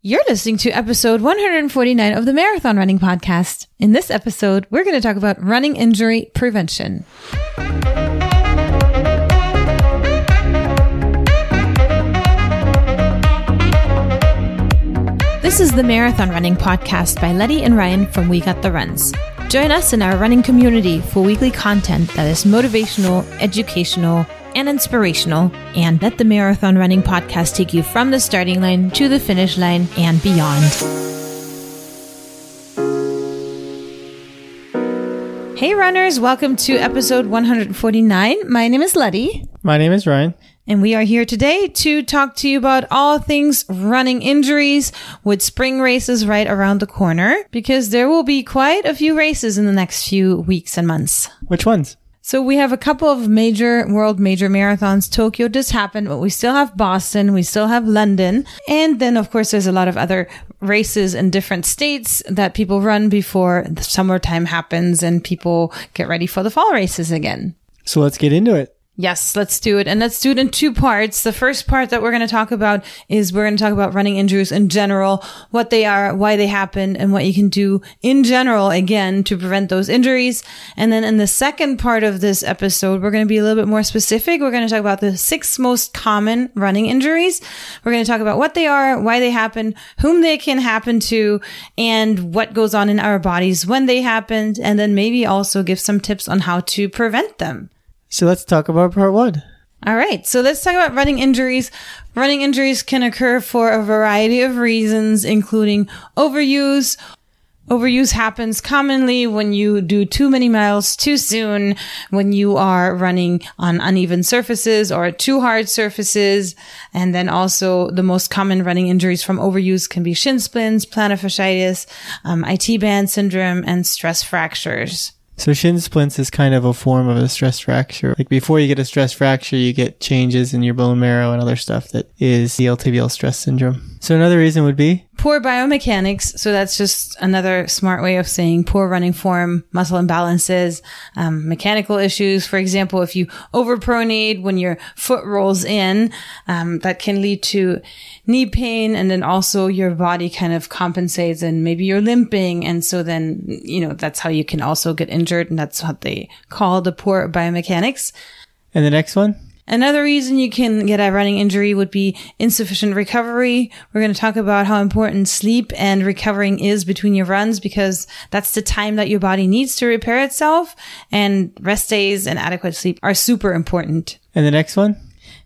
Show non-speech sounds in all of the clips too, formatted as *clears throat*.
You're listening to episode 149 of the Marathon Running Podcast. In this episode, we're going to talk about running injury prevention. This is the Marathon Running Podcast by Letty and Ryan from We Got the Runs. Join us in our running community for weekly content that is motivational, educational, and inspirational, and let the Marathon Running Podcast take you from the starting line to the finish line and beyond. Hey, runners, welcome to episode 149. My name is Letty. My name is Ryan. And we are here today to talk to you about all things running injuries with spring races right around the corner because there will be quite a few races in the next few weeks and months. Which ones? So we have a couple of major world major marathons. Tokyo just happened, but we still have Boston. We still have London. And then of course there's a lot of other races in different states that people run before the summertime happens and people get ready for the fall races again. So let's get into it. Yes, let's do it. And let's do it in two parts. The first part that we're going to talk about is we're going to talk about running injuries in general, what they are, why they happen, and what you can do in general, again, to prevent those injuries. And then in the second part of this episode, we're going to be a little bit more specific. We're going to talk about the six most common running injuries. We're going to talk about what they are, why they happen, whom they can happen to, and what goes on in our bodies when they happened. And then maybe also give some tips on how to prevent them. So let's talk about part one. All right. So let's talk about running injuries. Running injuries can occur for a variety of reasons, including overuse. Overuse happens commonly when you do too many miles too soon, when you are running on uneven surfaces or too hard surfaces. And then also the most common running injuries from overuse can be shin splints, plantar fasciitis, um, IT band syndrome, and stress fractures. So shin splints is kind of a form of a stress fracture. Like before you get a stress fracture, you get changes in your bone marrow and other stuff that is the tibial stress syndrome. So another reason would be Poor biomechanics. So that's just another smart way of saying poor running form, muscle imbalances, um, mechanical issues. For example, if you overpronate when your foot rolls in, um, that can lead to knee pain. And then also your body kind of compensates and maybe you're limping. And so then, you know, that's how you can also get injured. And that's what they call the poor biomechanics. and the next one? Another reason you can get a running injury would be insufficient recovery. We're going to talk about how important sleep and recovering is between your runs because that's the time that your body needs to repair itself. And rest days and adequate sleep are super important. And the next one?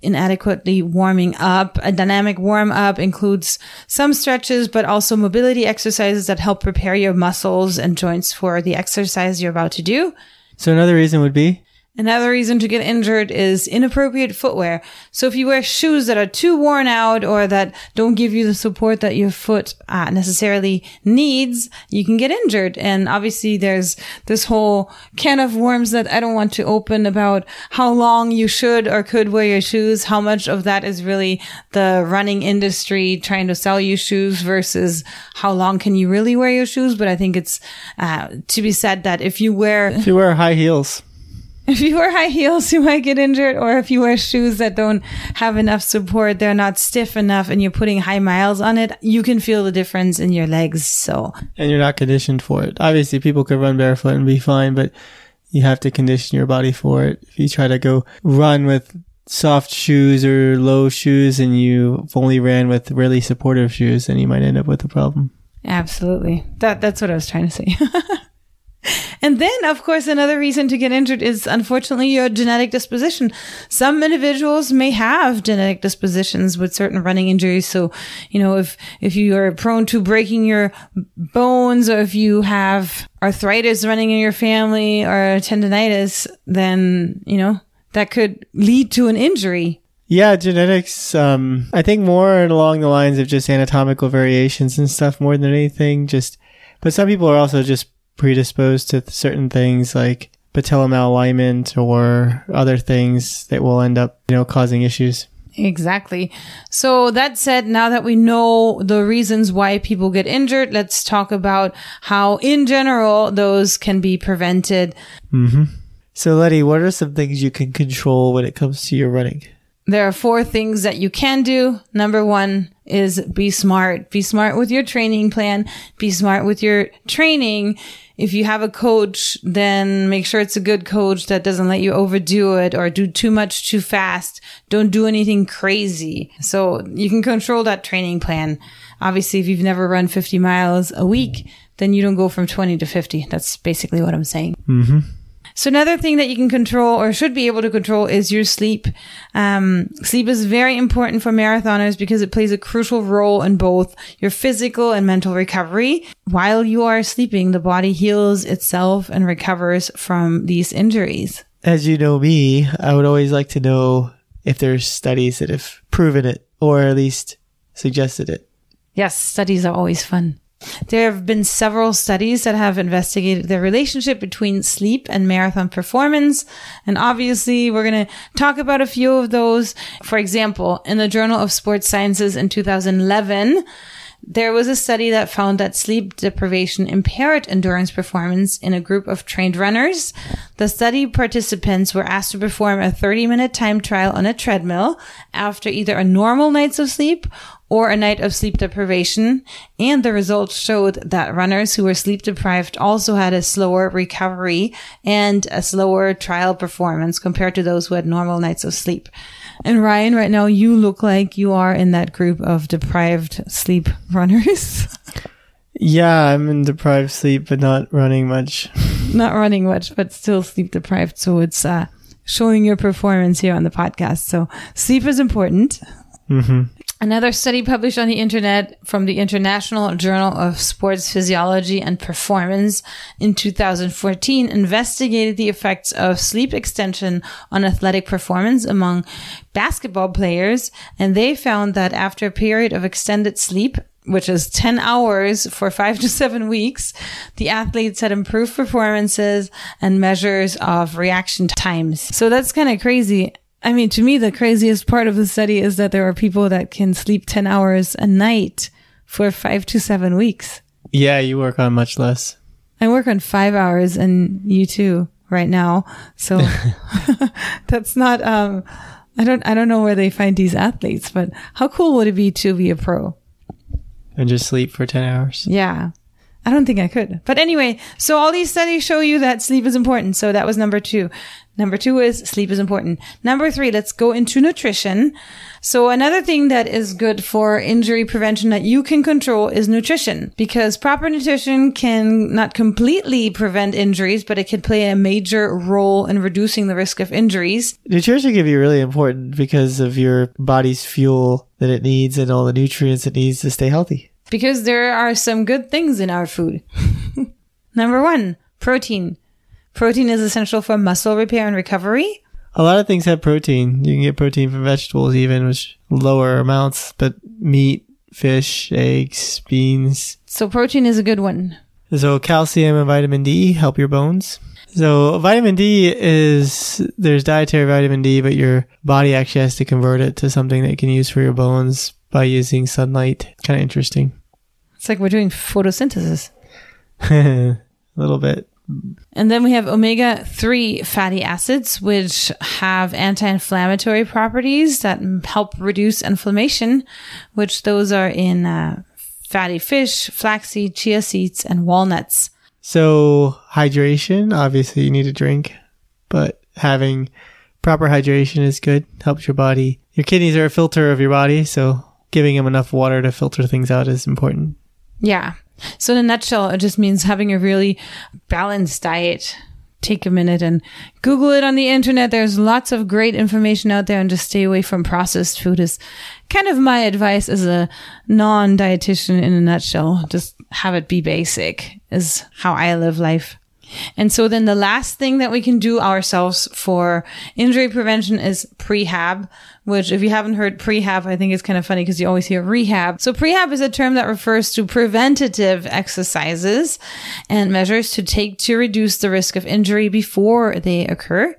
Inadequately warming up. A dynamic warm up includes some stretches, but also mobility exercises that help prepare your muscles and joints for the exercise you're about to do. So another reason would be Another reason to get injured is inappropriate footwear. So if you wear shoes that are too worn out or that don't give you the support that your foot uh, necessarily needs, you can get injured. And obviously there's this whole can of worms that I don't want to open about how long you should or could wear your shoes. How much of that is really the running industry trying to sell you shoes versus how long can you really wear your shoes? But I think it's uh, to be said that if you wear if you wear high heels. If you wear high heels, you might get injured, or if you wear shoes that don't have enough support, they're not stiff enough, and you're putting high miles on it, you can feel the difference in your legs. So, And you're not conditioned for it. Obviously people could run barefoot and be fine, but you have to condition your body for it. If you try to go run with soft shoes or low shoes and you only ran with really supportive shoes, then you might end up with a problem. absolutely, that that's what I was trying to say. *laughs* And then, of course, another reason to get injured is unfortunately your genetic disposition. Some individuals may have genetic dispositions with certain running injuries. So, you know, if, if you are prone to breaking your bones or if you have arthritis running in your family or tendonitis, then, you know, that could lead to an injury. Yeah, genetics. Um, I think more along the lines of just anatomical variations and stuff more than anything. Just But some people are also just predisposed to certain things like patella malalignment or other things that will end up, you know, causing issues. Exactly. So that said, now that we know the reasons why people get injured, let's talk about how in general those can be prevented. Mm-hmm. So Letty, what are some things you can control when it comes to your running? There are four things that you can do. Number one is be smart. Be smart with your training plan. Be smart with your training. If you have a coach, then make sure it's a good coach that doesn't let you overdo it or do too much too fast. Don't do anything crazy. So you can control that training plan. Obviously, if you've never run 50 miles a week, then you don't go from 20 to 50. That's basically what I'm saying. Mm-hmm. So another thing that you can control or should be able to control is your sleep. Um, sleep is very important for marathoners because it plays a crucial role in both your physical and mental recovery. While you are sleeping, the body heals itself and recovers from these injuries. As you know me, I would always like to know if there's studies that have proven it or at least suggested it. Yes, studies are always fun. There have been several studies that have investigated the relationship between sleep and marathon performance. And obviously, we're going to talk about a few of those. For example, in the Journal of Sports Sciences in 2011, there was a study that found that sleep deprivation impaired endurance performance in a group of trained runners. The study participants were asked to perform a 30 minute time trial on a treadmill after either a normal night's of sleep or a night of sleep deprivation. And the results showed that runners who were sleep deprived also had a slower recovery and a slower trial performance compared to those who had normal nights of sleep. And Ryan, right now you look like you are in that group of deprived sleep *laughs* runners. Yeah, I'm in deprived sleep, but not running much. *laughs* not running much, but still sleep deprived. So it's uh, showing your performance here on the podcast. So sleep is important. Mm-hmm. Another study published on the internet from the International Journal of Sports Physiology and Performance in 2014 investigated the effects of sleep extension on athletic performance among basketball players. And they found that after a period of extended sleep, which is 10 hours for five to seven weeks, the athletes had improved performances and measures of reaction times. So that's kind of crazy. I mean, to me, the craziest part of the study is that there are people that can sleep 10 hours a night for five to seven weeks. Yeah, you work on much less. I work on five hours and you too right now. So *laughs* *laughs* that's not, um, I don't, I don't know where they find these athletes, but how cool would it be to be a pro? And just sleep for 10 hours. Yeah. I don't think I could. But anyway, so all these studies show you that sleep is important. So that was number two. Number two is sleep is important. Number three, let's go into nutrition. So another thing that is good for injury prevention that you can control is nutrition because proper nutrition can not completely prevent injuries, but it can play a major role in reducing the risk of injuries. Nutrition can be really important because of your body's fuel that it needs and all the nutrients it needs to stay healthy. Because there are some good things in our food. *laughs* Number one, protein. Protein is essential for muscle repair and recovery. A lot of things have protein. You can get protein from vegetables, even which lower amounts, but meat, fish, eggs, beans. So protein is a good one. So calcium and vitamin D help your bones. So vitamin D is there's dietary vitamin D, but your body actually has to convert it to something that you can use for your bones by using sunlight. Kind of interesting. It's like we're doing photosynthesis. *laughs* a little bit. And then we have omega 3 fatty acids, which have anti inflammatory properties that help reduce inflammation, which those are in uh, fatty fish, flaxseed, chia seeds, and walnuts. So, hydration, obviously, you need to drink, but having proper hydration is good, helps your body. Your kidneys are a filter of your body, so giving them enough water to filter things out is important. Yeah. So in a nutshell, it just means having a really balanced diet. Take a minute and Google it on the internet. There's lots of great information out there and just stay away from processed food is kind of my advice as a non-dietitian in a nutshell. Just have it be basic is how I live life. And so then the last thing that we can do ourselves for injury prevention is prehab, which if you haven't heard prehab, I think it's kind of funny because you always hear rehab. So prehab is a term that refers to preventative exercises and measures to take to reduce the risk of injury before they occur.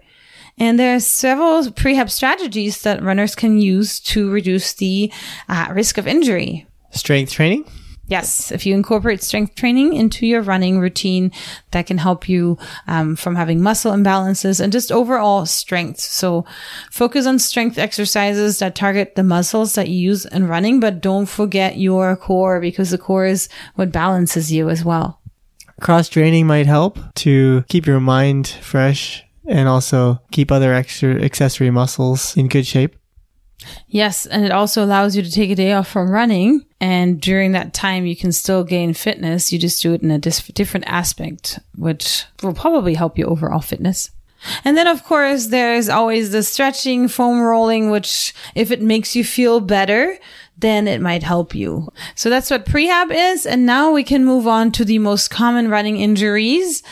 And there are several prehab strategies that runners can use to reduce the uh, risk of injury. Strength training? Yes, if you incorporate strength training into your running routine, that can help you um, from having muscle imbalances and just overall strength. So focus on strength exercises that target the muscles that you use in running, but don't forget your core because the core is what balances you as well. Cross training might help to keep your mind fresh and also keep other extra accessory muscles in good shape. Yes, and it also allows you to take a day off from running. And during that time, you can still gain fitness. You just do it in a dis- different aspect, which will probably help your overall fitness. And then, of course, there's always the stretching, foam rolling, which if it makes you feel better, then it might help you. So that's what prehab is. And now we can move on to the most common running injuries.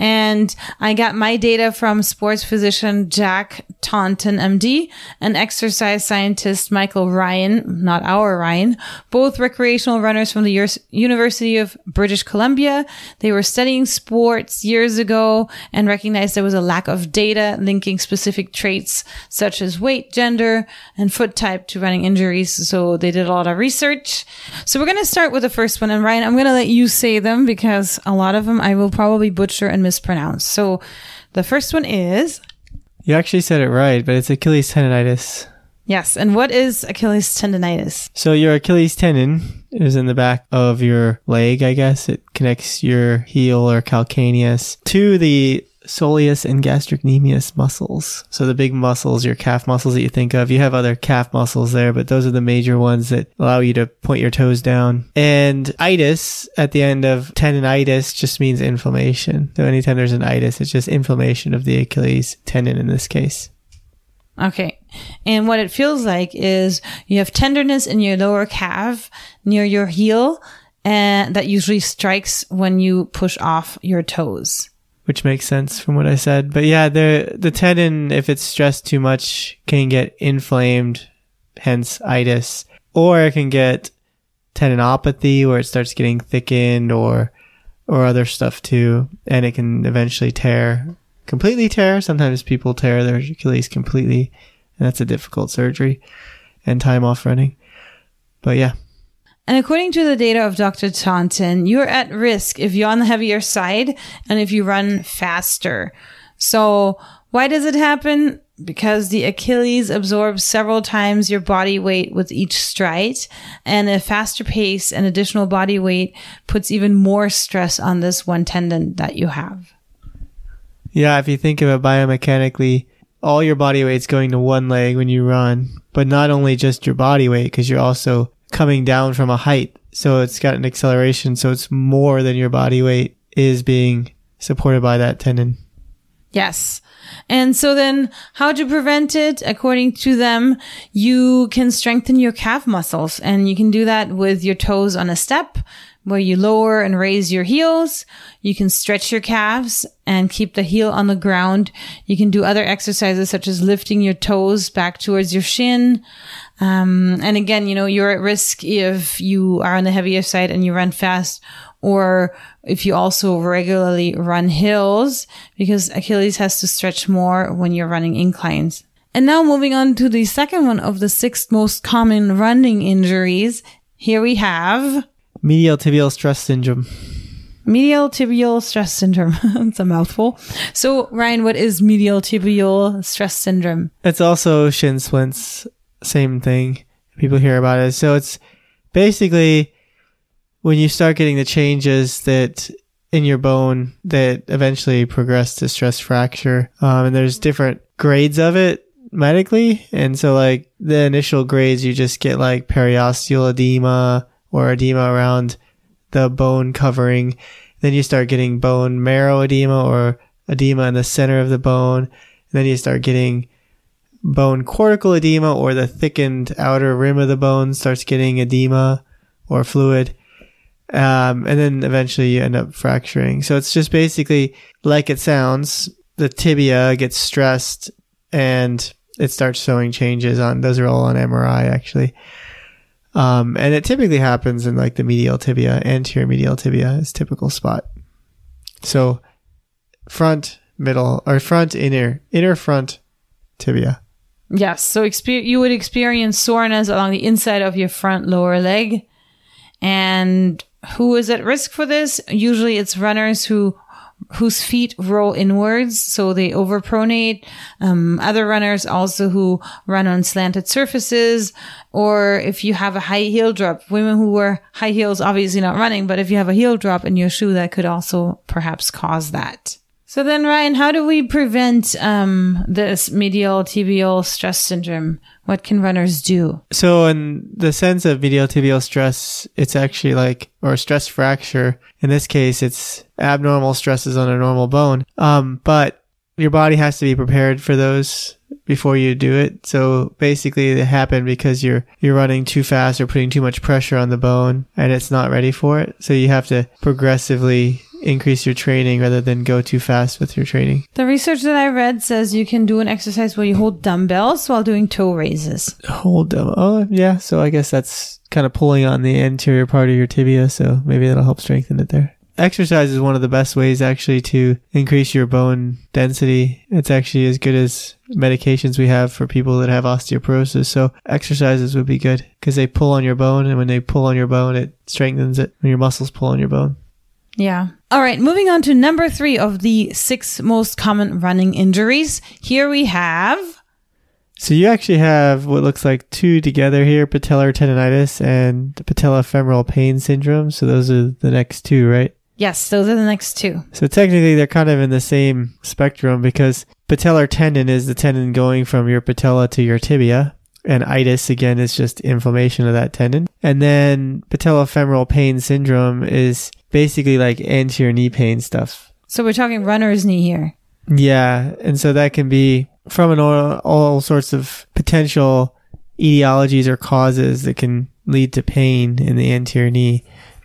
And I got my data from sports physician Jack Taunton, MD, and exercise scientist Michael Ryan, not our Ryan, both recreational runners from the University of British Columbia. They were studying sports years ago and recognized there was a lack of data linking specific traits such as weight, gender, and foot type to running injuries. So they did a lot of research. So we're going to start with the first one. And Ryan, I'm going to let you say them because a lot of them I will probably butcher and mispronounce. So the first one is. You actually said it right, but it's Achilles tendonitis. Yes. And what is Achilles tendonitis? So your Achilles tendon is in the back of your leg, I guess. It connects your heel or calcaneus to the soleus and gastrocnemius muscles. So the big muscles, your calf muscles that you think of. You have other calf muscles there, but those are the major ones that allow you to point your toes down. And itis at the end of tendonitis just means inflammation. So anytime there's an itis, it's just inflammation of the Achilles tendon in this case. Okay. And what it feels like is you have tenderness in your lower calf near your heel and that usually strikes when you push off your toes which makes sense from what I said. But yeah, the the tendon, if it's stressed too much, can get inflamed, hence itis, or it can get tendinopathy where it starts getting thickened or or other stuff too, and it can eventually tear, completely tear. Sometimes people tear their Achilles completely, and that's a difficult surgery and time off running. But yeah, and according to the data of Dr. Taunton, you're at risk if you're on the heavier side and if you run faster. So why does it happen? Because the Achilles absorbs several times your body weight with each stride and a faster pace and additional body weight puts even more stress on this one tendon that you have. Yeah, if you think of it biomechanically, all your body weight's going to one leg when you run, but not only just your body weight, because you're also coming down from a height. So it's got an acceleration. So it's more than your body weight is being supported by that tendon. Yes. And so then how to prevent it? According to them, you can strengthen your calf muscles and you can do that with your toes on a step where you lower and raise your heels. You can stretch your calves and keep the heel on the ground. You can do other exercises such as lifting your toes back towards your shin. Um, and again, you know, you're at risk if you are on the heavier side and you run fast or if you also regularly run hills because Achilles has to stretch more when you're running inclines. And now moving on to the second one of the six most common running injuries. Here we have medial tibial stress syndrome. Medial tibial stress syndrome. *laughs* It's a mouthful. So, Ryan, what is medial tibial stress syndrome? It's also shin splints same thing. People hear about it. So it's basically when you start getting the changes that in your bone that eventually progress to stress fracture. Um, and there's different grades of it medically. And so like the initial grades, you just get like periosteal edema or edema around the bone covering. Then you start getting bone marrow edema or edema in the center of the bone. And then you start getting bone cortical edema or the thickened outer rim of the bone starts getting edema or fluid. Um, and then eventually you end up fracturing. So it's just basically like it sounds. The tibia gets stressed and it starts showing changes on, those are all on MRI actually. Um, and it typically happens in like the medial tibia, anterior medial tibia is typical spot. So front, middle, or front, inner, inner front tibia. Yes. So exper- you would experience soreness along the inside of your front lower leg. And who is at risk for this? Usually it's runners who whose feet roll inwards, so they overpronate. Um, other runners also who run on slanted surfaces, or if you have a high heel drop. Women who wear high heels, obviously not running, but if you have a heel drop in your shoe, that could also perhaps cause that. So then, Ryan, how do we prevent um, this medial tibial stress syndrome? What can runners do? So, in the sense of medial tibial stress, it's actually like, or stress fracture. In this case, it's abnormal stresses on a normal bone. Um, but your body has to be prepared for those before you do it. So basically they happen because you're you're running too fast or putting too much pressure on the bone and it's not ready for it. So you have to progressively increase your training rather than go too fast with your training. The research that I read says you can do an exercise where you hold dumbbells while doing toe raises. Hold them. Oh, yeah. So I guess that's kind of pulling on the anterior part of your tibia. So maybe that'll help strengthen it there. Exercise is one of the best ways actually to increase your bone density. It's actually as good as medications we have for people that have osteoporosis. So exercises would be good because they pull on your bone and when they pull on your bone, it strengthens it when your muscles pull on your bone. Yeah. All right. Moving on to number three of the six most common running injuries. Here we have. So you actually have what looks like two together here, patellar tendonitis and patellofemoral pain syndrome. So those are the next two, right? Yes, those are the next two. So technically they're kind of in the same spectrum because patellar tendon is the tendon going from your patella to your tibia. And itis again is just inflammation of that tendon. And then patellofemoral pain syndrome is basically like anterior knee pain stuff. So we're talking runner's knee here. Yeah. And so that can be from an all, all sorts of potential etiologies or causes that can lead to pain in the anterior knee.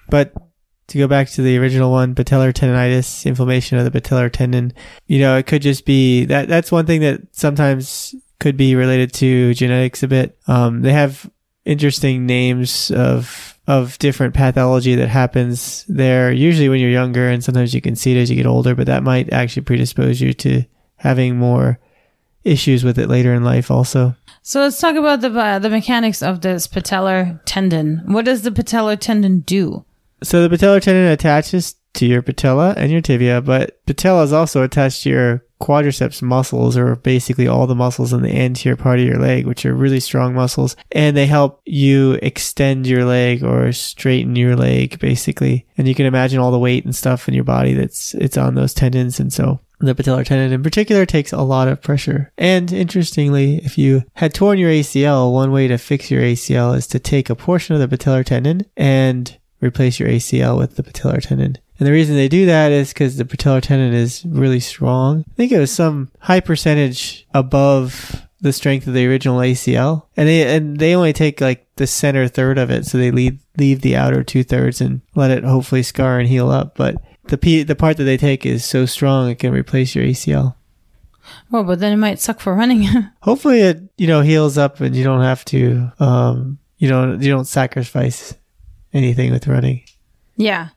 But to go back to the original one, patellar tendonitis, inflammation of the patellar tendon, you know, it could just be that that's one thing that sometimes could be related to genetics a bit. Um, they have interesting names of of different pathology that happens there, usually when you're younger, and sometimes you can see it as you get older, but that might actually predispose you to having more issues with it later in life also. So let's talk about the uh, the mechanics of this patellar tendon. What does the patellar tendon do? So the patellar tendon attaches to your patella and your tibia, but patella is also attached to your quadriceps muscles or basically all the muscles in the anterior part of your leg, which are really strong muscles. And they help you extend your leg or straighten your leg, basically. And you can imagine all the weight and stuff in your body that's, it's on those tendons. And so the patellar tendon in particular takes a lot of pressure. And interestingly, if you had torn your ACL, one way to fix your ACL is to take a portion of the patellar tendon and replace your ACL with the patellar tendon. And the reason they do that is because the patellar tendon is really strong. I think it was some high percentage above the strength of the original ACL, and they and they only take like the center third of it, so they leave leave the outer two thirds and let it hopefully scar and heal up. But the p the part that they take is so strong it can replace your ACL. Well, but then it might suck for running. *laughs* hopefully, it you know heals up and you don't have to um you know you don't sacrifice anything with running. Yeah.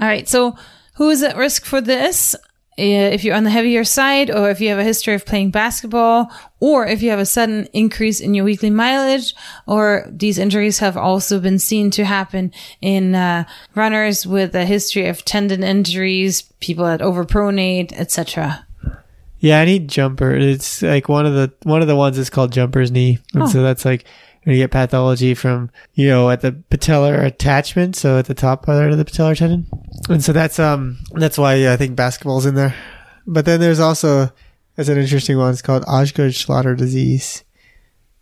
All right. So, who is at risk for this? If you're on the heavier side, or if you have a history of playing basketball, or if you have a sudden increase in your weekly mileage, or these injuries have also been seen to happen in uh, runners with a history of tendon injuries, people that overpronate, etc. Yeah, I need jumper. It's like one of the one of the ones is called jumper's knee, and Oh. so that's like you get pathology from you know at the patellar attachment, so at the top part of the patellar tendon, and so that's um that's why I think basketball's in there. But then there's also there's an interesting one. It's called Osgood-Schlatter disease.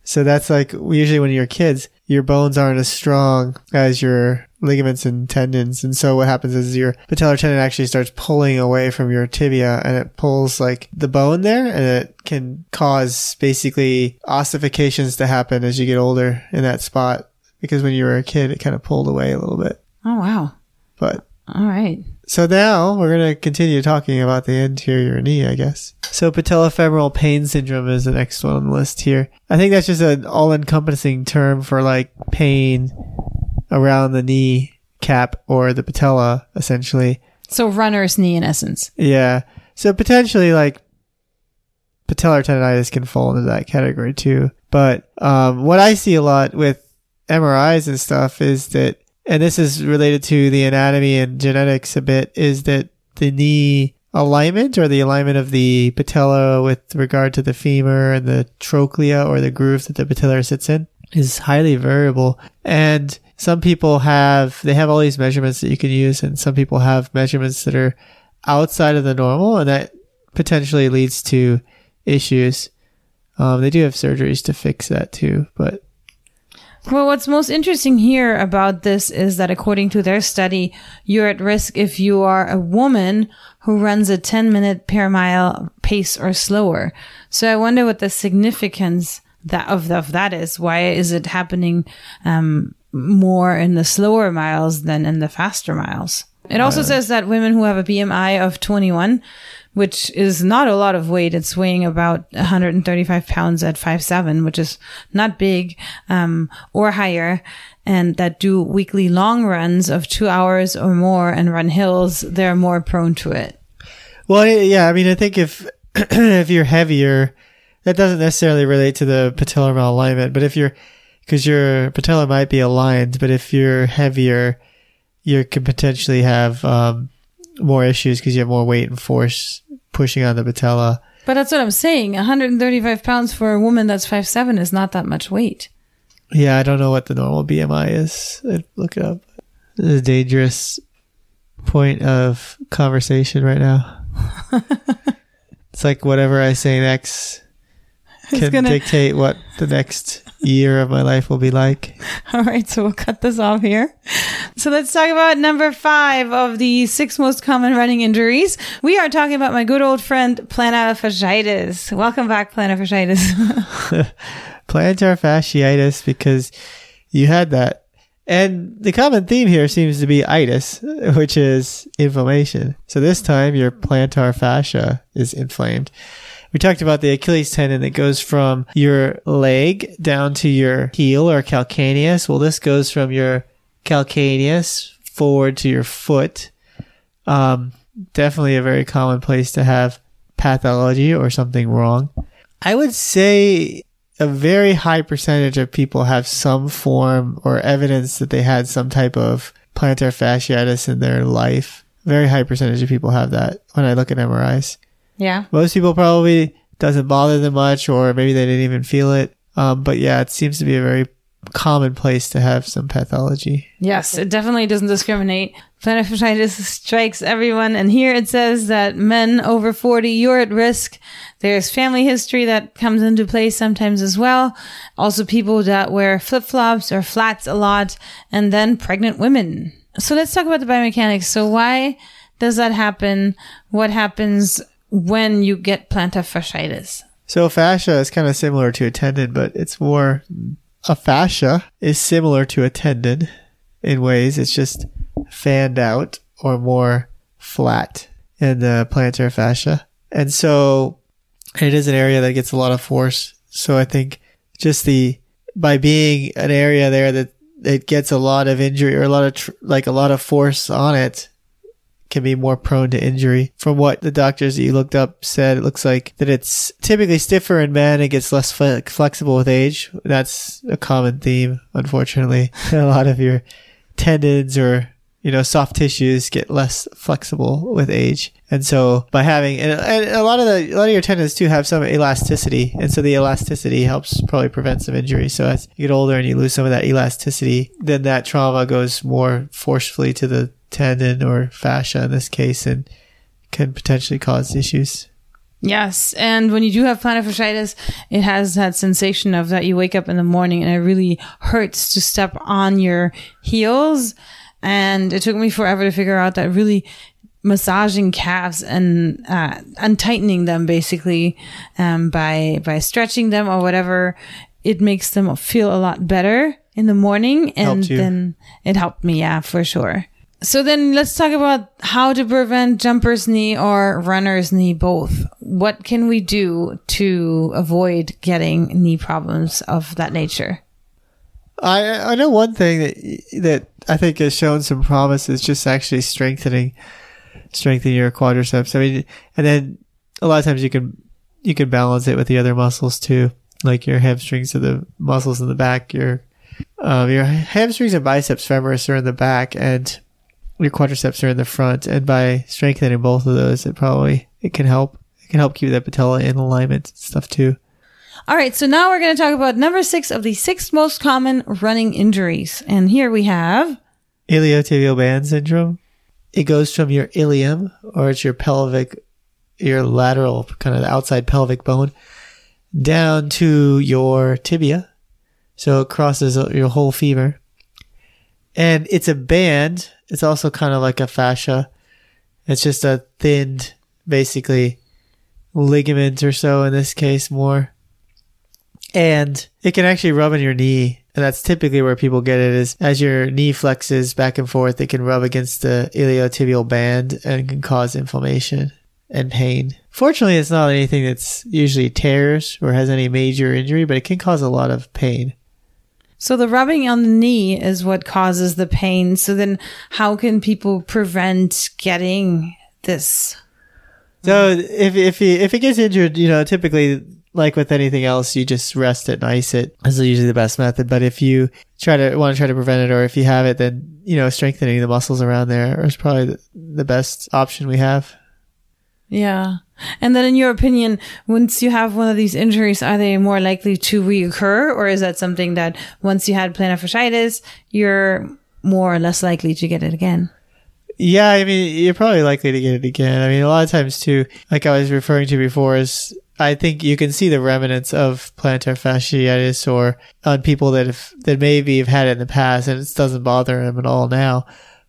So that's like usually when you're kids, your bones aren't as strong as your ligaments and tendons. And so what happens is your patellar tendon actually starts pulling away from your tibia and it pulls like the bone there and it can cause basically ossifications to happen as you get older in that spot. Because when you were a kid, it kind of pulled away a little bit. Oh wow. But All right. so now we're going to continue talking about the anterior knee, I guess. So patellofemoral pain syndrome is the next one on the list here. I think that's just an all-encompassing term for like pain around the knee cap or the patella, essentially. So runner's knee in essence. Yeah. So potentially like patellar tendonitis can fall into that category too. But um, what I see a lot with MRIs and stuff is that, and this is related to the anatomy and genetics a bit, is that the knee alignment or the alignment of the patella with regard to the femur and the trochlea or the groove that the patella sits in is highly variable. And some people have, they have all these measurements that you can use and some people have measurements that are outside of the normal and that potentially leads to issues. Um, they do have surgeries to fix that too, but Well, what's most interesting here about this is that according to their study, you're at risk if you are a woman who runs a 10 minute per mile pace or slower. So I wonder what the significance that of, of that is. Why is it happening um, more in the slower miles than in the faster miles? It also says that women who have a BMI of 21, which is not a lot of weight, it's weighing about 135 pounds at 5'7, which is not big, um, or higher, and that do weekly long runs of two hours or more and run hills, they're more prone to it. Well, yeah, I mean, I think if *clears throat* if you're heavier, that doesn't necessarily relate to the patellar malalignment. But if you're, because your patella might be aligned, but if you're heavier, you could potentially have um, more issues because you have more weight and force pushing on the patella. But that's what I'm saying. 135 pounds for a woman that's 5'7 is not that much weight. Yeah, I don't know what the normal BMI is. I'd look it up. This is a dangerous point of conversation right now. *laughs* it's like whatever I say next can gonna- dictate what the next year of my life will be like. *laughs* All right, so we'll cut this off here. So let's talk about number five of the six most common running injuries. We are talking about my good old friend plantar fasciitis. Welcome back, plantar fasciitis. *laughs* *laughs* Plantar fasciitis because you had that. And the common theme here seems to be itis, which is inflammation. So this time your plantar fascia is inflamed. We talked about the Achilles tendon that goes from your leg down to your heel or calcaneus. Well, this goes from your calcaneus forward to your foot. Um, definitely a very common place to have pathology or something wrong. I would say a very high percentage of people have some form or evidence that they had some type of plantar fasciitis in their life. Very high percentage of people have that when I look at MRIs. Yeah. Most people probably doesn't bother them much, or maybe they didn't even feel it. Um, but yeah, it seems to be a very common place to have some pathology. Yes, it definitely doesn't discriminate. Plantar fasciitis strikes everyone. And here it says that men over 40, you're at risk. There's family history that comes into play sometimes as well. Also people that wear flip flops or flats a lot and then pregnant women. So let's talk about the biomechanics. So why does that happen? What happens when you get plantar fasciitis? So fascia is kind of similar to a tendon, but it's more a fascia is similar to a tendon in ways. It's just fanned out or more flat in the plantar fascia. And so it is an area that gets a lot of force. So I think just the, by being an area there that it gets a lot of injury or a lot of, tr- like a lot of force on it, can be more prone to injury. From what the doctors that you looked up said, it looks like that it's typically stiffer in men. and gets less fle- flexible with age. That's a common theme, unfortunately. *laughs* a lot of your tendons or you know soft tissues get less flexible with age, and so by having and, and a lot of the a lot of your tendons too have some elasticity, and so the elasticity helps probably prevent some injury. So as you get older and you lose some of that elasticity, then that trauma goes more forcefully to the tendon or fascia in this case and can potentially cause issues. Yes, and when you do have plantar fasciitis, it has that sensation of that you wake up in the morning and it really hurts to step on your heels. And it took me forever to figure out that really massaging calves and uh, untightening them basically um, by by stretching them or whatever, it makes them feel a lot better in the morning. And then it helped me, yeah, for sure. So then let's talk about how to prevent jumper's knee or runner's knee both. What can we do to avoid getting knee problems of that nature? I I know one thing that that I think has shown some promise is just actually strengthening strengthening your quadriceps. I mean, and then a lot of times you can you can balance it with the other muscles too, like your hamstrings or the muscles in the back. Your um, your hamstrings and biceps femoris are in the back, and your quadriceps are in the front. And by strengthening both of those, it probably it can help. It can help keep that patella in alignment and stuff too. All right, so now we're going to talk about number six of the six most common running injuries. And here we have iliotibial band syndrome. It goes from your ilium, or it's your pelvic, your lateral, kind of the outside pelvic bone, down to your tibia. So it crosses your whole femur. And it's a band. It's also kind of like a fascia. It's just a thinned, basically, ligament or so in this case, more and it can actually rub in your knee. And that's typically where people get it is as your knee flexes back and forth, it can rub against the iliotibial band and can cause inflammation and pain. Fortunately, it's not anything that's usually tears or has any major injury, but it can cause a lot of pain. So the rubbing on the knee is what causes the pain. So then how can people prevent getting this? So if if if it gets injured, you know, typically like with anything else, you just rest it and ice it. This is usually the best method. But if you try to want to try to prevent it, or if you have it, then you know strengthening the muscles around there is probably the best option we have. Yeah. And then, in your opinion, once you have one of these injuries, are they more likely to reoccur, or is that something that once you had plantar fasciitis, you're more or less likely to get it again? Yeah, I mean, you're probably likely to get it again. I mean, a lot of times too, like I was referring to before, is I think you can see the remnants of plantar fasciitis or on people that have, that maybe have had it in the past and it doesn't bother them at all now.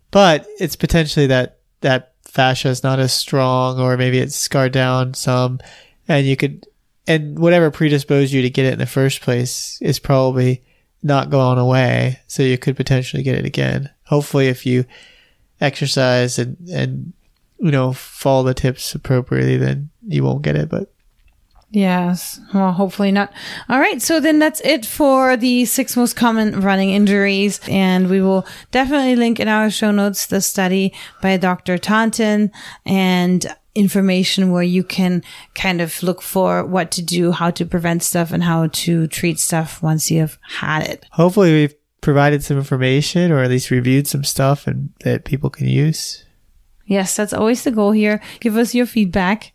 But it's potentially that, that fascia is not as strong or maybe it's scarred down some and you could, and whatever predisposed you to get it in the first place is probably not going away. So you could potentially get it again. Hopefully if you exercise and, and, you know, follow the tips appropriately, then you won't get it. But Yes. Well, hopefully not. All right. So then that's it for the six most common running injuries. And we will definitely link in our show notes the study by Dr. Taunton and information where you can kind of look for what to do, how to prevent stuff and how to treat stuff once you have had it. Hopefully we've provided some information or at least reviewed some stuff and that people can use. Yes, that's always the goal here. Give us your feedback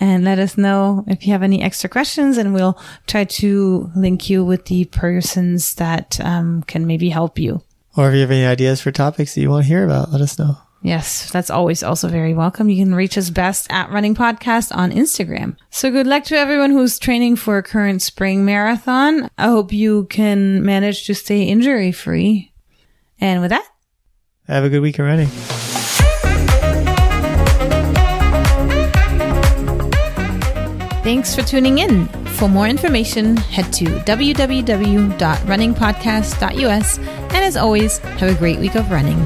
and let us know if you have any extra questions and we'll try to link you with the persons that um, can maybe help you. Or if you have any ideas for topics that you want to hear about, let us know. Yes, that's always also very welcome. You can reach us best at Running Podcast on Instagram. So good luck to everyone who's training for a current spring marathon. I hope you can manage to stay injury free. And with that, have a good week of running. Thanks for tuning in. For more information, head to www.runningpodcast.us. And as always, have a great week of running.